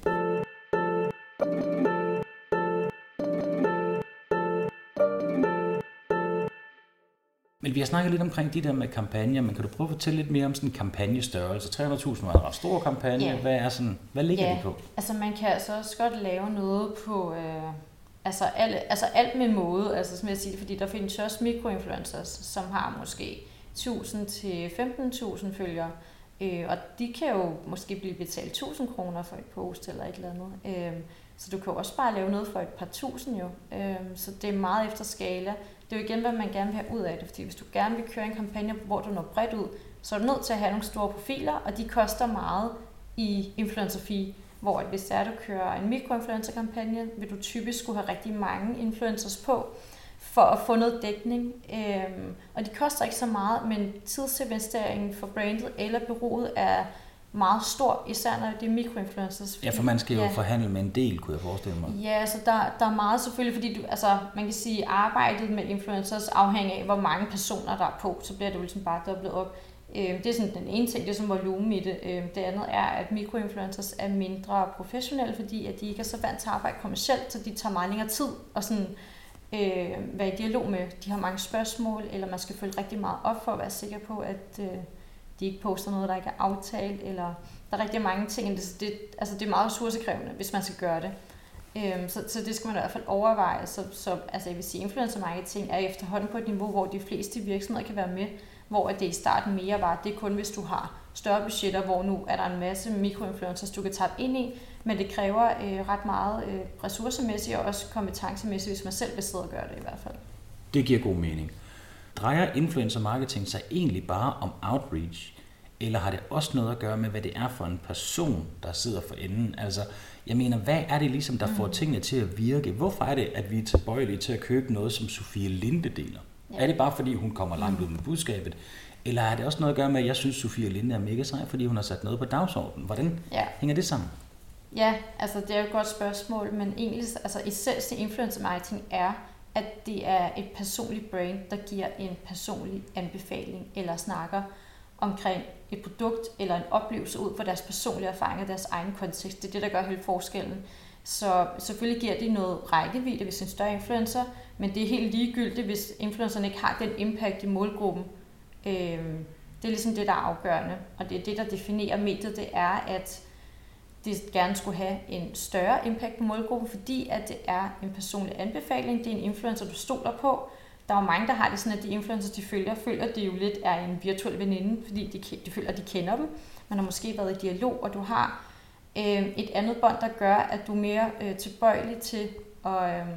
Men vi har snakket lidt omkring de der med kampagner, men kan du prøve at fortælle lidt mere om sådan en kampagnestørrelse? 300.000 var en ret stor kampagne. Yeah. Hvad, er sådan, hvad ligger yeah. de på? Altså man kan altså også godt lave noget på, øh, altså, alt, altså alt med måde, altså som jeg siger, fordi der findes også mikroinfluencers, som har måske 1000 til 15.000 følgere, øh, og de kan jo måske blive betalt 1000 kroner for et post eller et eller andet. Øh, så du kan jo også bare lave noget for et par tusind jo. Øh, så det er meget efter skala. Det er jo igen, hvad man gerne vil have ud af det, fordi hvis du gerne vil køre en kampagne, hvor du når bredt ud, så er du nødt til at have nogle store profiler, og de koster meget i influencer fee. hvor at hvis det er, du kører en mikroinfluencer-kampagne, vil du typisk skulle have rigtig mange influencers på, for at få noget dækning. Øhm, og de koster ikke så meget, men tidsinvesteringen for brandet eller bureauet er meget stor, især når det er mikroinfluencers. Ja, for man skal jo ja. forhandle med en del, kunne jeg forestille mig. Ja, så der, der er meget selvfølgelig, fordi du, altså, man kan sige, arbejdet med influencers afhænger af, hvor mange personer der er på, så bliver det jo ligesom bare dobblet op. Øh, det er sådan den ene ting, det er som volumen i det. Øh, det andet er, at mikroinfluencers er mindre professionelle, fordi at de ikke er så vant til at arbejde kommercielt, så de tager meget længere tid og sådan øh, være i dialog med. De har mange spørgsmål, eller man skal følge rigtig meget op for at være sikker på, at øh, de ikke poster noget, der ikke er aftalt, eller der er rigtig mange ting. Det, det, altså det er meget ressourcekrævende, hvis man skal gøre det. Øhm, så, så det skal man i hvert fald overveje. Så, så altså jeg vil sige, influencer marketing er efterhånden på et niveau, hvor de fleste virksomheder kan være med, hvor det i starten mere var, det er kun hvis du har større budgetter, hvor nu er der en masse mikroinfluencers, du kan tabe ind i, men det kræver øh, ret meget øh, ressourcemæssigt og også kompetencemæssigt, hvis man selv vil sidde og gøre det i hvert fald. Det giver god mening. Drejer influencer marketing sig egentlig bare om outreach, eller har det også noget at gøre med, hvad det er for en person, der sidder for enden? Altså, jeg mener, hvad er det ligesom, der får mm. tingene til at virke? Hvorfor er det, at vi er tilbøjelige til at købe noget, som Sofie Linde deler? Ja. Er det bare, fordi hun kommer langt ud med budskabet? Eller er det også noget at gøre med, at jeg synes, Sofie Linde er mega sej, fordi hun har sat noget på dagsordenen? Hvordan ja. hænger det sammen? Ja, altså det er jo et godt spørgsmål, men egentlig, altså essensen i influencer marketing er, at det er et personligt brand, der giver en personlig anbefaling eller snakker omkring et produkt eller en oplevelse ud fra deres personlige erfaringer og deres egen kontekst. Det er det, der gør hele forskellen. Så selvfølgelig giver det noget rækkevidde, hvis en større influencer, men det er helt ligegyldigt, hvis influenceren ikke har den impact i målgruppen. Øh, det er ligesom det, der er afgørende, og det er det, der definerer mediet, det er, at det gerne skulle have en større impact på målgruppen, fordi at det er en personlig anbefaling, det er en influencer, du stoler på. Der er jo mange, der har det sådan, at de influencer, de følger, føler, det jo lidt er en virtuel veninde, fordi de, de føler, at de kender dem. Man har måske været i dialog, og du har øh, et andet bånd, der gør, at du er mere øh, tilbøjelig til at øh,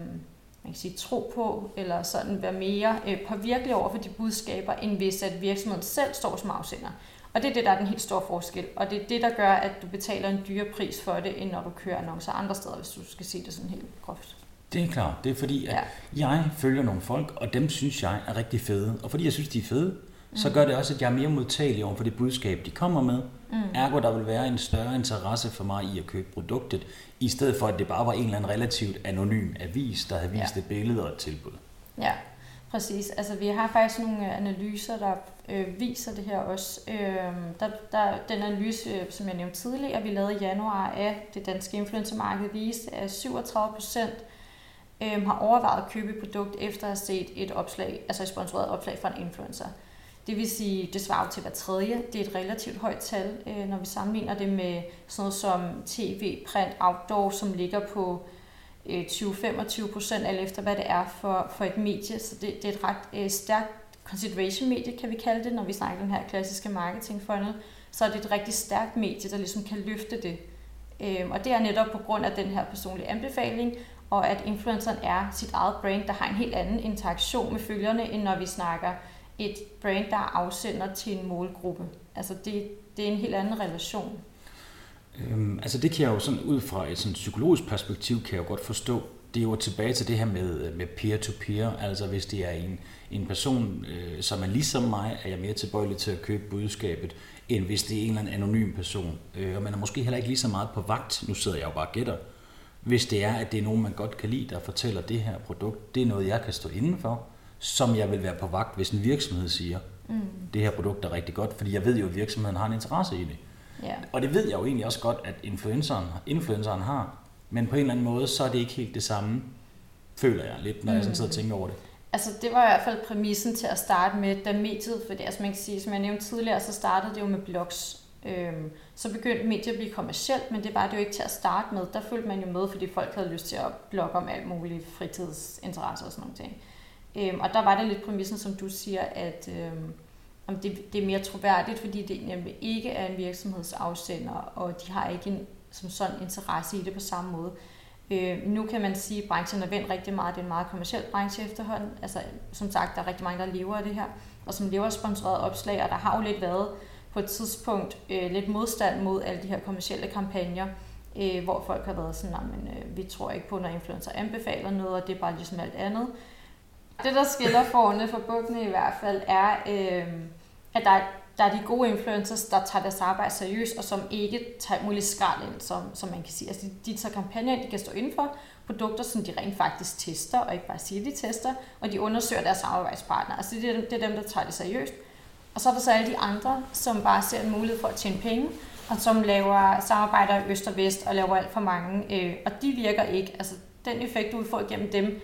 man kan sige, tro på, eller sådan være mere øh, påvirkelig over for de budskaber, end hvis at virksomheden selv står som afsender. Og det er det, der er den helt store forskel. Og det er det, der gør, at du betaler en dyre pris for det, end når du kører annoncer andre steder, hvis du skal se det sådan helt groft. Det er klart. Det er fordi, at ja. jeg følger nogle folk, og dem synes jeg er rigtig fede. Og fordi jeg synes, de er fede, mm. så gør det også, at jeg er mere modtagelig over for det budskab, de kommer med. Mm. Ergo, der vil være en større interesse for mig i at købe produktet, i stedet for, at det bare var en eller anden relativt anonym avis, der havde vist ja. et billede og et tilbud. Ja, præcis. Altså, vi har faktisk nogle øh, analyser, der øh, viser det her også. Øh, der, der, den analyse, øh, som jeg nævnte tidligere, vi lavede i januar af det danske influencermarked, viste, at 37 procent øh, har overvejet at købe et produkt efter at have set et opslag, altså et sponsoreret opslag fra en influencer. Det vil sige, det svarer til hver tredje. Det er et relativt højt tal, øh, når vi sammenligner det med sådan noget som tv, print, outdoor, som ligger på Øh, 20-25 procent, alt efter hvad det er for, for et medie. Så det, det er et ret øh, stærkt consideration medie, kan vi kalde det, når vi snakker den her klassiske marketing funnel. Så er det et rigtig stærkt medie, der ligesom kan løfte det. Øh, og det er netop på grund af den her personlige anbefaling, og at influenceren er sit eget brand, der har en helt anden interaktion med følgerne, end når vi snakker et brand, der afsender til en målgruppe. Altså det, det er en helt anden relation. Øhm, altså det kan jeg jo sådan ud fra et sådan psykologisk perspektiv, kan jeg jo godt forstå. Det er jo tilbage til det her med, med peer-to-peer, altså hvis det er en, en person, øh, som er ligesom mig, er jeg mere tilbøjelig til at købe budskabet, end hvis det er en eller anden anonym person. Øh, og man er måske heller ikke lige så meget på vagt, nu sidder jeg jo bare og gætter, hvis det er, at det er nogen, man godt kan lide, der fortæller det her produkt, det er noget, jeg kan stå indenfor, som jeg vil være på vagt, hvis en virksomhed siger, mm. det her produkt er rigtig godt, fordi jeg ved jo, at virksomheden har en interesse i det. Yeah. Og det ved jeg jo egentlig også godt, at influenceren, influenceren har, men på en eller anden måde, så er det ikke helt det samme, føler jeg lidt, når mm. jeg sådan sidder og tænker over det. Altså, det var i hvert fald præmissen til at starte med, da mediet, for det, altså man kan sige, som jeg nævnte tidligere, så startede det jo med blogs. Øhm, så begyndte mediet at blive kommercielt, men det var det jo ikke til at starte med. Der følte man jo med, fordi folk havde lyst til at blogge om alt muligt fritidsinteresser og sådan nogle ting. Øhm, og der var det lidt præmissen, som du siger, at øhm, om det, det er mere troværdigt, fordi det nemlig ikke er en virksomhedsafsender, og de har ikke en som sådan interesse i det på samme måde. Øh, nu kan man sige, at branchen er vendt rigtig meget. Det er en meget kommersiel branche efterhånden. Altså, som sagt, der er rigtig mange, der lever af det her, og som lever af sponsoreret opslag, og der har jo lidt været på et tidspunkt øh, lidt modstand mod alle de her kommersielle kampagner. øh, hvor folk har været sådan, men øh, vi tror ikke på, når influencer anbefaler noget, og det er bare ligesom alt andet. Det, der skiller forne for bukkene i hvert fald, er, øh, at der, der er de gode influencers, der tager deres arbejde seriøst, og som ikke tager muligt skrald ind, som, som man kan sige. Altså, de, de tager kampagner de kan stå indenfor, produkter, som de rent faktisk tester, og ikke bare siger, de tester, og de undersøger deres samarbejdspartnere. Altså, det er, det er dem, der tager det seriøst. Og så er der så alle de andre, som bare ser en mulighed for at tjene penge, og som laver samarbejder i øst og vest, og laver alt for mange. Øh, og de virker ikke. Altså, den effekt, du vil få igennem dem,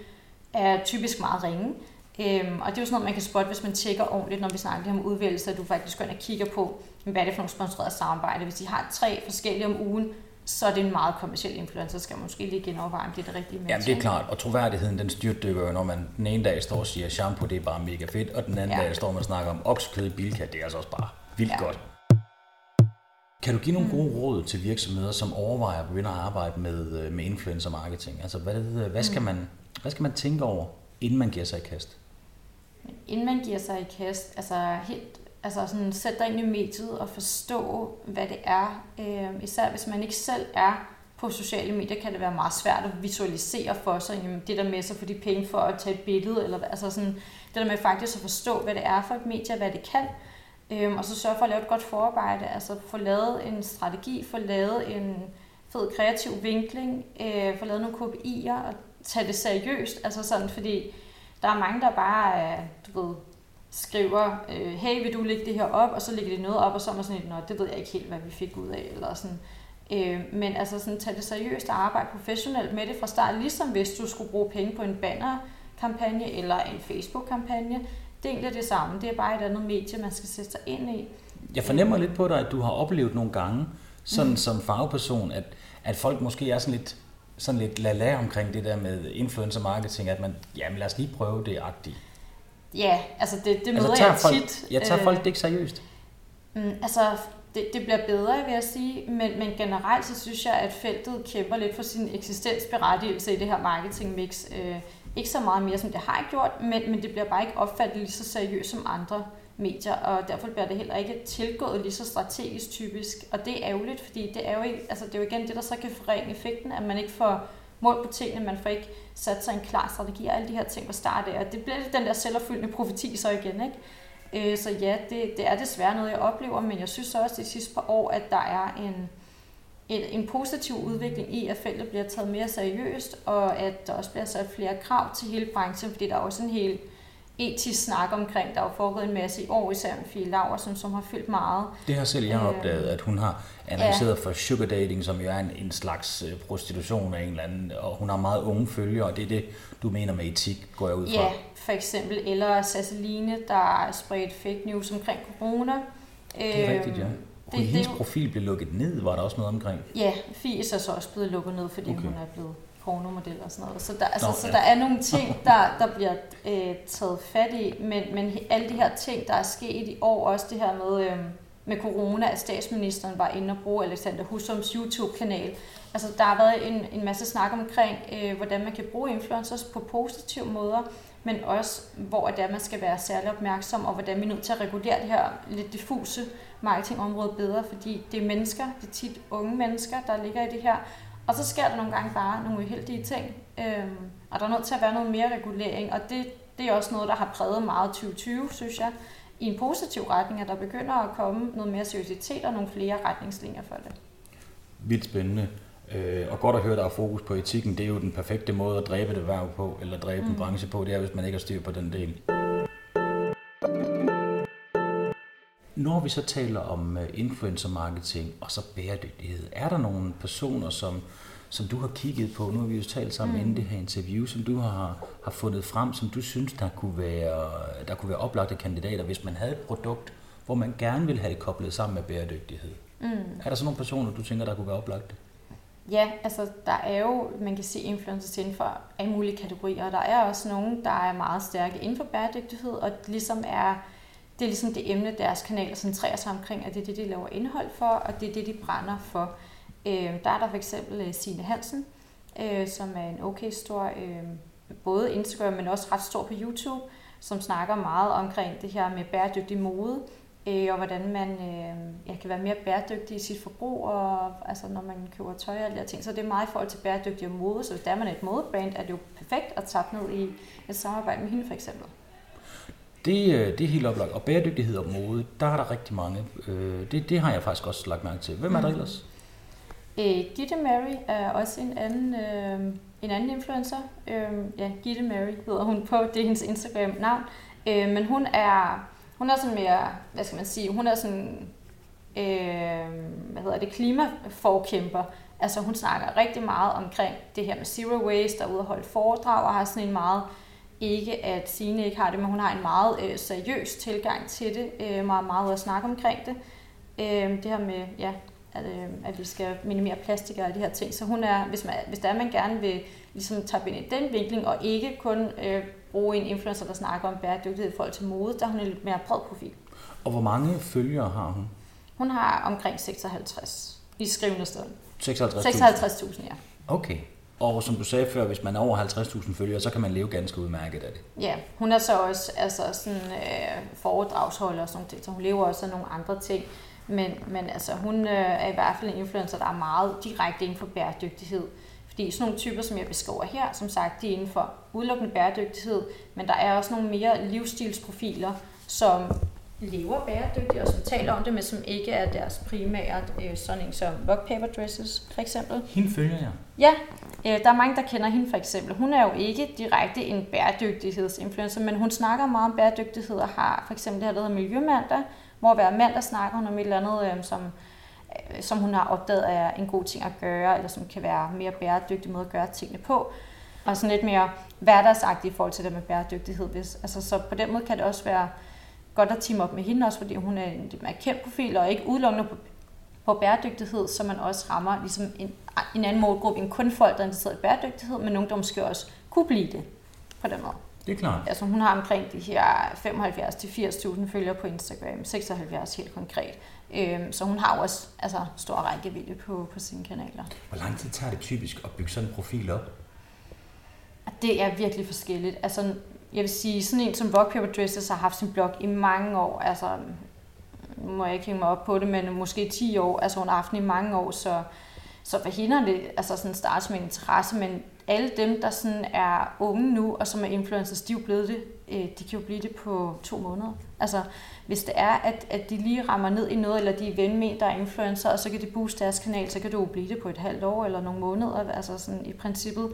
er typisk meget ringe. Øhm, og det er jo sådan noget, man kan spotte, hvis man tjekker ordentligt, når vi snakker om udvælgelse, at du faktisk går ind og kigger på, hvad er det for nogle sponsorerede samarbejde. Hvis de har tre forskellige om ugen, så er det en meget kommersiel influencer, skal man måske lige genoverveje, om det er det rigtige med. Jamen det er klart, og troværdigheden den styrtdykker jo, når man den ene dag står og siger, at shampoo det er bare mega fedt, og den anden ja. dag står man og snakker om oksekød i Bilka, det er altså også bare vildt ja. godt. Kan du give nogle gode råd til virksomheder, som overvejer at begynde at arbejde med, øh, med influencer marketing? Altså hvad, hvad, skal mm. man, hvad skal man tænke over, inden man giver sig i kast? Inden man giver sig i kast, altså helt altså sådan, sætte dig ind i mediet og forstå, hvad det er. Øh, især hvis man ikke selv er på sociale medier, kan det være meget svært at visualisere for sig, jamen, det der med så for de penge for at tage et billede, eller altså sådan, det der med faktisk at forstå, hvad det er for et medie, hvad det kan, øh, og så sørge for at lave et godt forarbejde, altså få lavet en strategi, få lavet en fed kreativ vinkling, øh, få lavet nogle KPI'er og tage det seriøst, altså sådan, fordi der er mange, der bare er, du ved, skriver, øh, hey, vil du lægge det her op, og så lægger de noget op, og så er man sådan lidt, det ved jeg ikke helt, hvad vi fik ud af, eller sådan. Øh, men altså sådan, tag det seriøst og arbejde professionelt med det fra start, ligesom hvis du skulle bruge penge på en banner-kampagne eller en Facebook-kampagne. Det er egentlig det samme, det er bare et andet medie, man skal sætte sig ind i. Jeg fornemmer lidt på dig, at du har oplevet nogle gange, sådan mm. som fagperson, at, at folk måske er sådan lidt sådan lidt lala omkring det der med influencer marketing, at man, jamen lad os lige prøve det agtigt. Ja, altså det, det altså, møder altså, jeg folk, tit. Jeg tager folk det ikke seriøst? Mm, altså, det, det bliver bedre, vil jeg sige, men, men generelt så synes jeg, at feltet kæmper lidt for sin eksistensberettigelse i det her marketingmix. Øh, ikke så meget mere, som det har gjort, men, men det bliver bare ikke opfattet lige så seriøst som andre medier, og derfor bliver det heller ikke tilgået lige så strategisk typisk. Og det er ærgerligt, fordi det er jo, ikke, altså det er jo igen det, der så kan forringe effekten, at man ikke får mål på tingene, man får ikke sat sig en klar strategi og alle de her ting på start af. Og det bliver den der selvopfyldende profeti så igen, ikke? Øh, så ja, det, det er desværre noget, jeg oplever, men jeg synes også de sidste par år, at der er en, en, en positiv udvikling i, at feltet bliver taget mere seriøst, og at der også bliver sat flere krav til hele branchen, fordi der er også en hel etisk snak omkring. Der er jo foregået en masse i år, især med Fie Laversen, som har fyldt meget. Det har selv jeg opdaget, at hun har annonceret ja. for sugar dating, som jo er en, en slags øh, prostitution af en eller anden, og hun har meget unge følgere, og det er det, du mener med etik, går jeg ud fra. Ja, for eksempel. Eller Sasseline, der spredt fake news omkring corona. Det er rigtigt, ja. Øhm, det, hendes det, profil blev lukket ned, var der også noget omkring? Ja, Fie er så også blevet lukket ned, fordi okay. hun er blevet pornomodel og sådan noget. Så der, altså, Nå, ja. så der er nogle ting, der, der bliver øh, taget fat i, men, men alle de her ting, der er sket i år, også det her med, øh, med corona, at statsministeren var inde og bruge Alexander Husums YouTube-kanal. Altså, der har været en, en masse snak omkring, øh, hvordan man kan bruge influencers på positive måder, men også, hvor det er, man skal være særlig opmærksom, og hvordan vi er nødt til at regulere det her lidt diffuse marketingområde bedre, fordi det er mennesker, det er tit unge mennesker, der ligger i det her, og så sker der nogle gange bare nogle uheldige ting, øhm, og der er nødt til at være noget mere regulering, og det, det er også noget, der har præget meget 2020, synes jeg, i en positiv retning, at der begynder at komme noget mere seriøsitet og nogle flere retningslinjer for det. Vildt spændende. Øh, og godt at høre, at der er fokus på etikken. Det er jo den perfekte måde at dræbe det værv på, eller dræbe mm. en branche på, det er, hvis man ikke har styr på den del. Når vi så taler om øh, influencer marketing og så bæredygtighed, er der nogle personer, som, som du har kigget på, nu har vi jo talt sammen mm. inden det her interview, som du har, har fundet frem, som du synes, der kunne, være, der kunne være oplagte kandidater, hvis man havde et produkt, hvor man gerne vil have det koblet sammen med bæredygtighed. Mm. Er der så nogle personer, du tænker, der kunne være oplagte? Ja, altså der er jo, man kan se influencers inden for alle mulige kategorier, der er også nogle, der er meget stærke inden for bæredygtighed, og ligesom er det er ligesom det emne, deres kanaler centrerer sig omkring, at det er det, de laver indhold for, og det er det, de brænder for. Øh, der er der for eksempel øh, Signe Hansen, øh, som er en okay stor, øh, både Instagram, men også ret stor på YouTube, som snakker meget omkring det her med bæredygtig mode, øh, og hvordan man øh, ja, kan være mere bæredygtig i sit forbrug, og, altså når man køber tøj og alle de her ting. Så det er meget i forhold til bæredygtig og mode, så hvis der er man et modebrand, er det jo perfekt at tappe ned i et samarbejde med hende for eksempel. Det, øh, det er helt oplagt. Og bæredygtighed og mode, der er der rigtig mange. Øh, det, det har jeg faktisk også lagt mærke til. Hvem er der mm. ellers? Øh, Gitte Mary er også en anden, øh, en anden influencer. Øh, ja, Gitte Mary hedder hun på, det er hendes Instagram-navn. Øh, men hun er, hun er sådan mere, hvad skal man sige, hun er sådan, øh, hvad hedder det, klimaforkæmper. Altså hun snakker rigtig meget omkring det her med zero waste, og ude at holde foredrag, og har sådan en meget, ikke at Signe ikke har det, men hun har en meget øh, seriøs tilgang til det, øh, meget, meget at snakke omkring det. Øh, det her med, ja, at, øh, at vi skal minimere plastik og alle de her ting. Så hun er, hvis, man, hvis der er, man gerne vil ligesom tage ind i den vinkling, og ikke kun øh, bruge en influencer, der snakker om bæredygtighed i forhold til mode, der har hun en lidt mere bred profil. Og hvor mange følgere har hun? Hun har omkring 56 i skrivende stund. 56.000? 56.000, ja. Okay. Og som du sagde før, hvis man er over 50.000 følgere, så kan man leve ganske udmærket af det. Ja, hun er så også altså, sådan, øh, foredragsholder og sådan noget, så hun lever også af nogle andre ting. Men, men altså, hun øh, er i hvert fald en influencer, der er meget direkte inden for bæredygtighed. Fordi sådan nogle typer, som jeg beskriver her, som sagt, de er inden for udelukkende bæredygtighed, men der er også nogle mere livsstilsprofiler, som lever bæredygtigt, og som taler om det, men som ikke er deres primære, øh, sådan en som rock paper dresses, for eksempel. Hende følger jeg. Ja, øh, der er mange, der kender hende for eksempel. Hun er jo ikke direkte en bæredygtighedsinfluencer, men hun snakker meget om bæredygtighed og har for eksempel det her, der hedder Miljømandag, hvor hver mandag snakker hun om et eller andet, øh, som, øh, som hun har opdaget er en god ting at gøre, eller som kan være mere bæredygtig måde at gøre tingene på. Og sådan lidt mere hverdagsagtigt i forhold til det med bæredygtighed. Hvis, altså, så på den måde kan det også være godt at team op med hende også, fordi hun er en mere kendt profil, og ikke udelukkende på, på bæredygtighed, så man også rammer ligesom en, en anden målgruppe end kun folk, der er interesseret i bæredygtighed, men nogen, der måske også kunne blive det på den måde. Det er klart. Altså hun har omkring de her 75-80.000 følgere på Instagram, 76 helt konkret. Øhm, så hun har jo også altså, stor rækkevidde på, på sine kanaler. Hvor lang tid tager det typisk at bygge sådan en profil op? Det er virkelig forskelligt. Altså, jeg vil sige, sådan en som Vogue Paper Dresses har haft sin blog i mange år. Altså, nu må jeg ikke hænge mig op på det, men måske 10 år. Altså hun har haft i mange år, så, så for hende det altså sådan starte som en interesse, men alle dem, der sådan er unge nu, og som er influencers, de er jo blevet det. Øh, de kan jo blive det på to måneder. Altså, hvis det er, at, at de lige rammer ned i noget, eller de er ven med, der er influencer, og så kan de booste deres kanal, så kan du jo blive det på et halvt år eller nogle måneder. Altså sådan i princippet.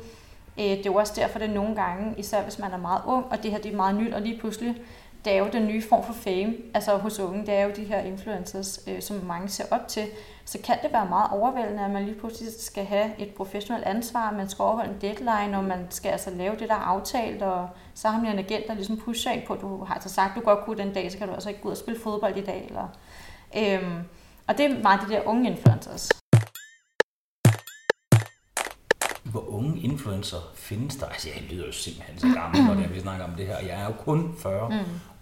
Øh, det er jo også derfor, det nogle gange, især hvis man er meget ung, og det her det er meget nyt, og lige pludselig det er jo den nye form for fame, altså hos unge, det er jo de her influencers, øh, som mange ser op til. Så kan det være meget overvældende, at man lige pludselig skal have et professionelt ansvar, man skal overholde en deadline, og man skal altså lave det, der er aftalt, og så har man en agent, der ligesom pusher ind på, at du har altså sagt, at du godt kunne den dag, så kan du altså ikke gå ud og spille fodbold i dag. Eller, øhm, og det er meget de der unge influencers. Hvor unge influencer findes der? Altså, jeg lyder jo simpelthen så gammel, når vi snakker om det her. Jeg er jo kun 40, mm.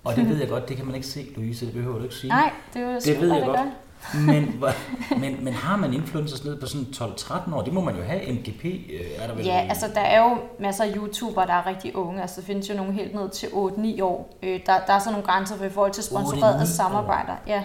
Og det ved jeg godt, det kan man ikke se, Louise, det behøver du ikke sige. Nej, det, er jo det ved jeg godt. men, men, men har man influencers ned på sådan 12-13 år? Det må man jo have. MGP øh, er der vel? Ja, altså der er jo masser af YouTubere, der er rigtig unge. Altså der findes jo nogle helt ned til 8-9 år. Øh, der, der er så nogle grænser for i forhold til sponsorerede samarbejder. Ja.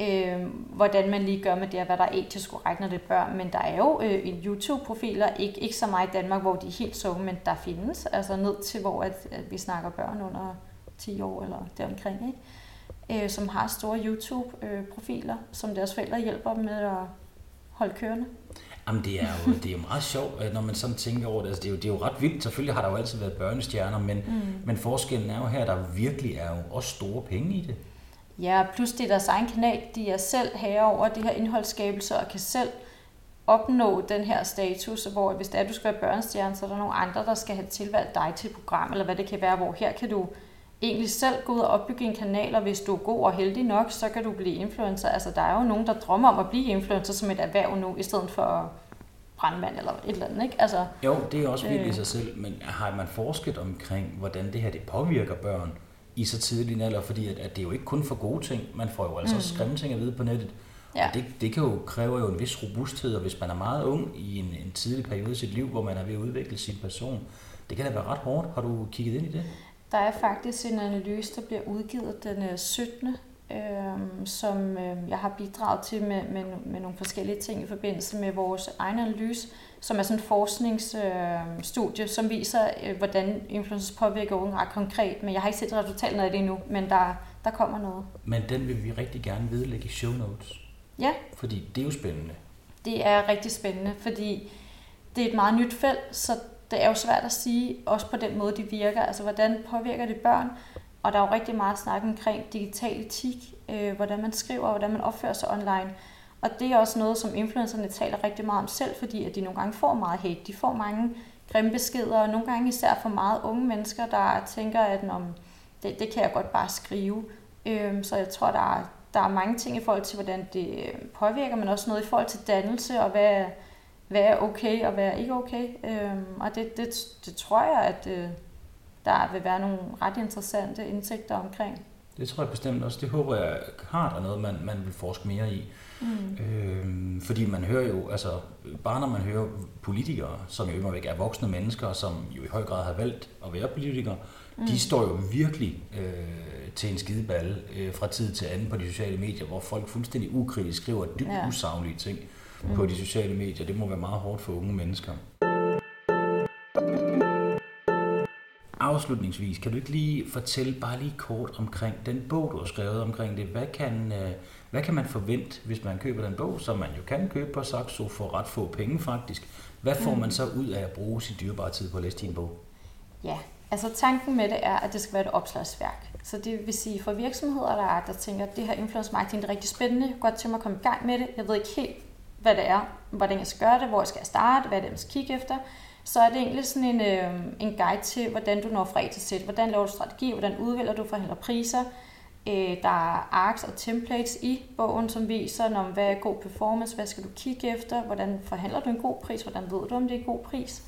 Øh, hvordan man lige gør med det, og hvad der er etisk korrekt, når det er børn. Men der er jo øh, YouTube-profiler, ikke, ikke så meget i Danmark, hvor de er helt så, men der findes altså ned til, hvor at, at vi snakker børn under 10 år eller deromkring, ikke? Øh, som har store YouTube-profiler, som deres forældre hjælper dem med at holde kørende. Jamen, det er jo, det er jo meget sjovt, når man sådan tænker over det. Altså, det, er jo, det er jo ret vildt. Selvfølgelig har der jo altid været børnestjerner, men, mm. men forskellen er jo her, at der virkelig er jo også store penge i det. Ja, plus det er deres egen kanal. De er selv herre over det her indholdsskabelse og kan selv opnå den her status, hvor hvis det er, at du skal være børnestjerne, så er der nogle andre, der skal have tilvalgt dig til et program, eller hvad det kan være, hvor her kan du egentlig selv gå ud og opbygge en kanal, og hvis du er god og heldig nok, så kan du blive influencer. Altså, der er jo nogen, der drømmer om at blive influencer som et erhverv nu, i stedet for brandmand eller et eller andet, ikke? Altså, jo, det er også vildt øh, i sig selv, men har man forsket omkring, hvordan det her det påvirker børn i så tidlig en alder, fordi at, at det er jo ikke kun for gode ting, man får jo altså mm. skræmme ting at vide på nettet, ja. og det, det kan jo kræve jo en vis robusthed, og hvis man er meget ung i en, en tidlig periode i sit liv, hvor man er ved at udvikle sin person, det kan da være ret hårdt. Har du kigget ind i det? Der er faktisk en analyse, der bliver udgivet den 17. øh, som øh, jeg har bidraget til med, med, med nogle forskellige ting i forbindelse med vores egen analyse, som er sådan et forskningsstudie, øh, som viser, øh, hvordan influencers påvirker unge ret konkret. Men jeg har ikke set resultaterne af det endnu, men der, der kommer noget. Men den vil vi rigtig gerne vedlægge i show notes. Ja. Fordi det er jo spændende. Det er rigtig spændende, fordi det er et meget nyt felt, så det er jo svært at sige, også på den måde, de virker. Altså, hvordan påvirker det børn? Og der er jo rigtig meget snak omkring digital etik, øh, hvordan man skriver, hvordan man opfører sig online. Og det er også noget, som influencerne taler rigtig meget om selv, fordi at de nogle gange får meget hate. De får mange grimme beskeder, og nogle gange især for meget unge mennesker, der tænker, at om, det, det kan jeg godt bare skrive. Øh, så jeg tror, der er, der er mange ting i forhold til, hvordan det øh, påvirker, men også noget i forhold til dannelse, og hvad, hvad er okay og hvad er ikke okay. Øh, og det, det, det tror jeg, at øh, der vil være nogle ret interessante indsigter omkring. Det tror jeg bestemt også. Det håber jeg har der noget, man, man vil forske mere i. Mm. Øhm, fordi man hører jo, altså bare når man hører politikere, som jo immer væk er voksne mennesker, som jo i høj grad har valgt at være politikere, mm. de står jo virkelig øh, til en skideballe øh, fra tid til anden på de sociale medier, hvor folk fuldstændig ukritisk skriver dybt ja. usaglige ting mm. på de sociale medier. Det må være meget hårdt for unge mennesker. Afslutningsvis, kan du ikke lige fortælle bare lige kort omkring den bog, du har skrevet omkring det? Hvad kan, øh, hvad kan man forvente, hvis man køber den bog, som man jo kan købe på Saxo for ret få penge faktisk? Hvad får man så ud af at bruge sin dyrebare tid på at læse din bog? Ja, altså tanken med det er, at det skal være et opslagsværk. Så det vil sige for virksomheder, der, er, der tænker, at det her influence marketing er rigtig spændende, godt til mig at komme i gang med det. Jeg ved ikke helt, hvad det er, hvordan jeg skal gøre det, hvor jeg skal starte, hvad det er, jeg skal kigge efter, så er det egentlig sådan en, øh, en guide til, hvordan du når fra A til Z. Hvordan laver du strategi, hvordan udvælger du forhandler priser. Øh, der er arcs og templates i bogen, som viser, når, hvad er god performance, hvad skal du kigge efter, hvordan forhandler du en god pris, hvordan ved du, om det er en god pris.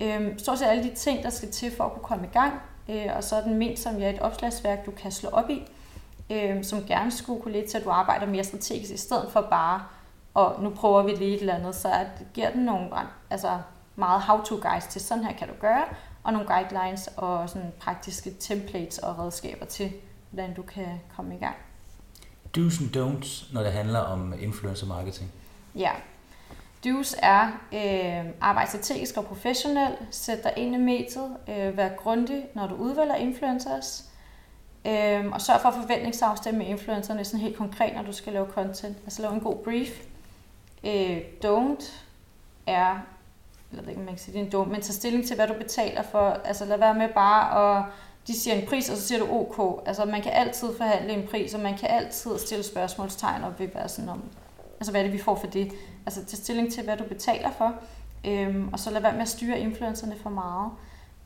Øh, stort set alle de ting, der skal til for at kunne komme i gang. Øh, og så er den ment som ja, et opslagsværk, du kan slå op i, øh, som gerne skulle kunne lede til, at du arbejder mere strategisk, i stedet for bare og nu prøver vi lige et eller andet, så at, giver den nogle altså meget how-to guides til, sådan her kan du gøre, og nogle guidelines og sådan praktiske templates og redskaber til, hvordan du kan komme i gang. Do's and don'ts, når det handler om influencer marketing? Ja. Do's er øh, arbejde strategisk og professionel, sæt dig ind i mediet, øh, vær grundig, når du udvælger influencers, øh, og sørg for at forventningsafstemme med influencerne sådan helt konkret, når du skal lave content. Altså lave en god brief, Øh, don't er, jeg ved ikke, man kan sige, det er en dum, men tag stilling til, hvad du betaler for. Altså lad være med bare at, de siger en pris, og så siger du OK. Altså man kan altid forhandle en pris, og man kan altid stille spørgsmålstegn og ved være sådan om, altså hvad er det, vi får for det. Altså tag stilling til, hvad du betaler for, øhm, og så lad være med at styre influencerne for meget.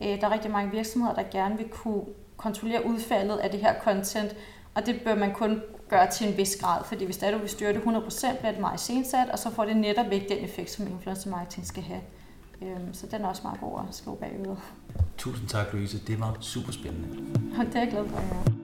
Øh, der er rigtig mange virksomheder, der gerne vil kunne kontrollere udfaldet af det her content, og det bør man kun gøre til en vis grad, fordi hvis det er, du vil styre det 100%, bliver det meget sensat, og så får det netop ikke den effekt, som influencer marketing skal have. Øhm, så den er også meget god at skrive bagud. Tusind tak, Louise. Det var super spændende. Det er jeg glad for, ja.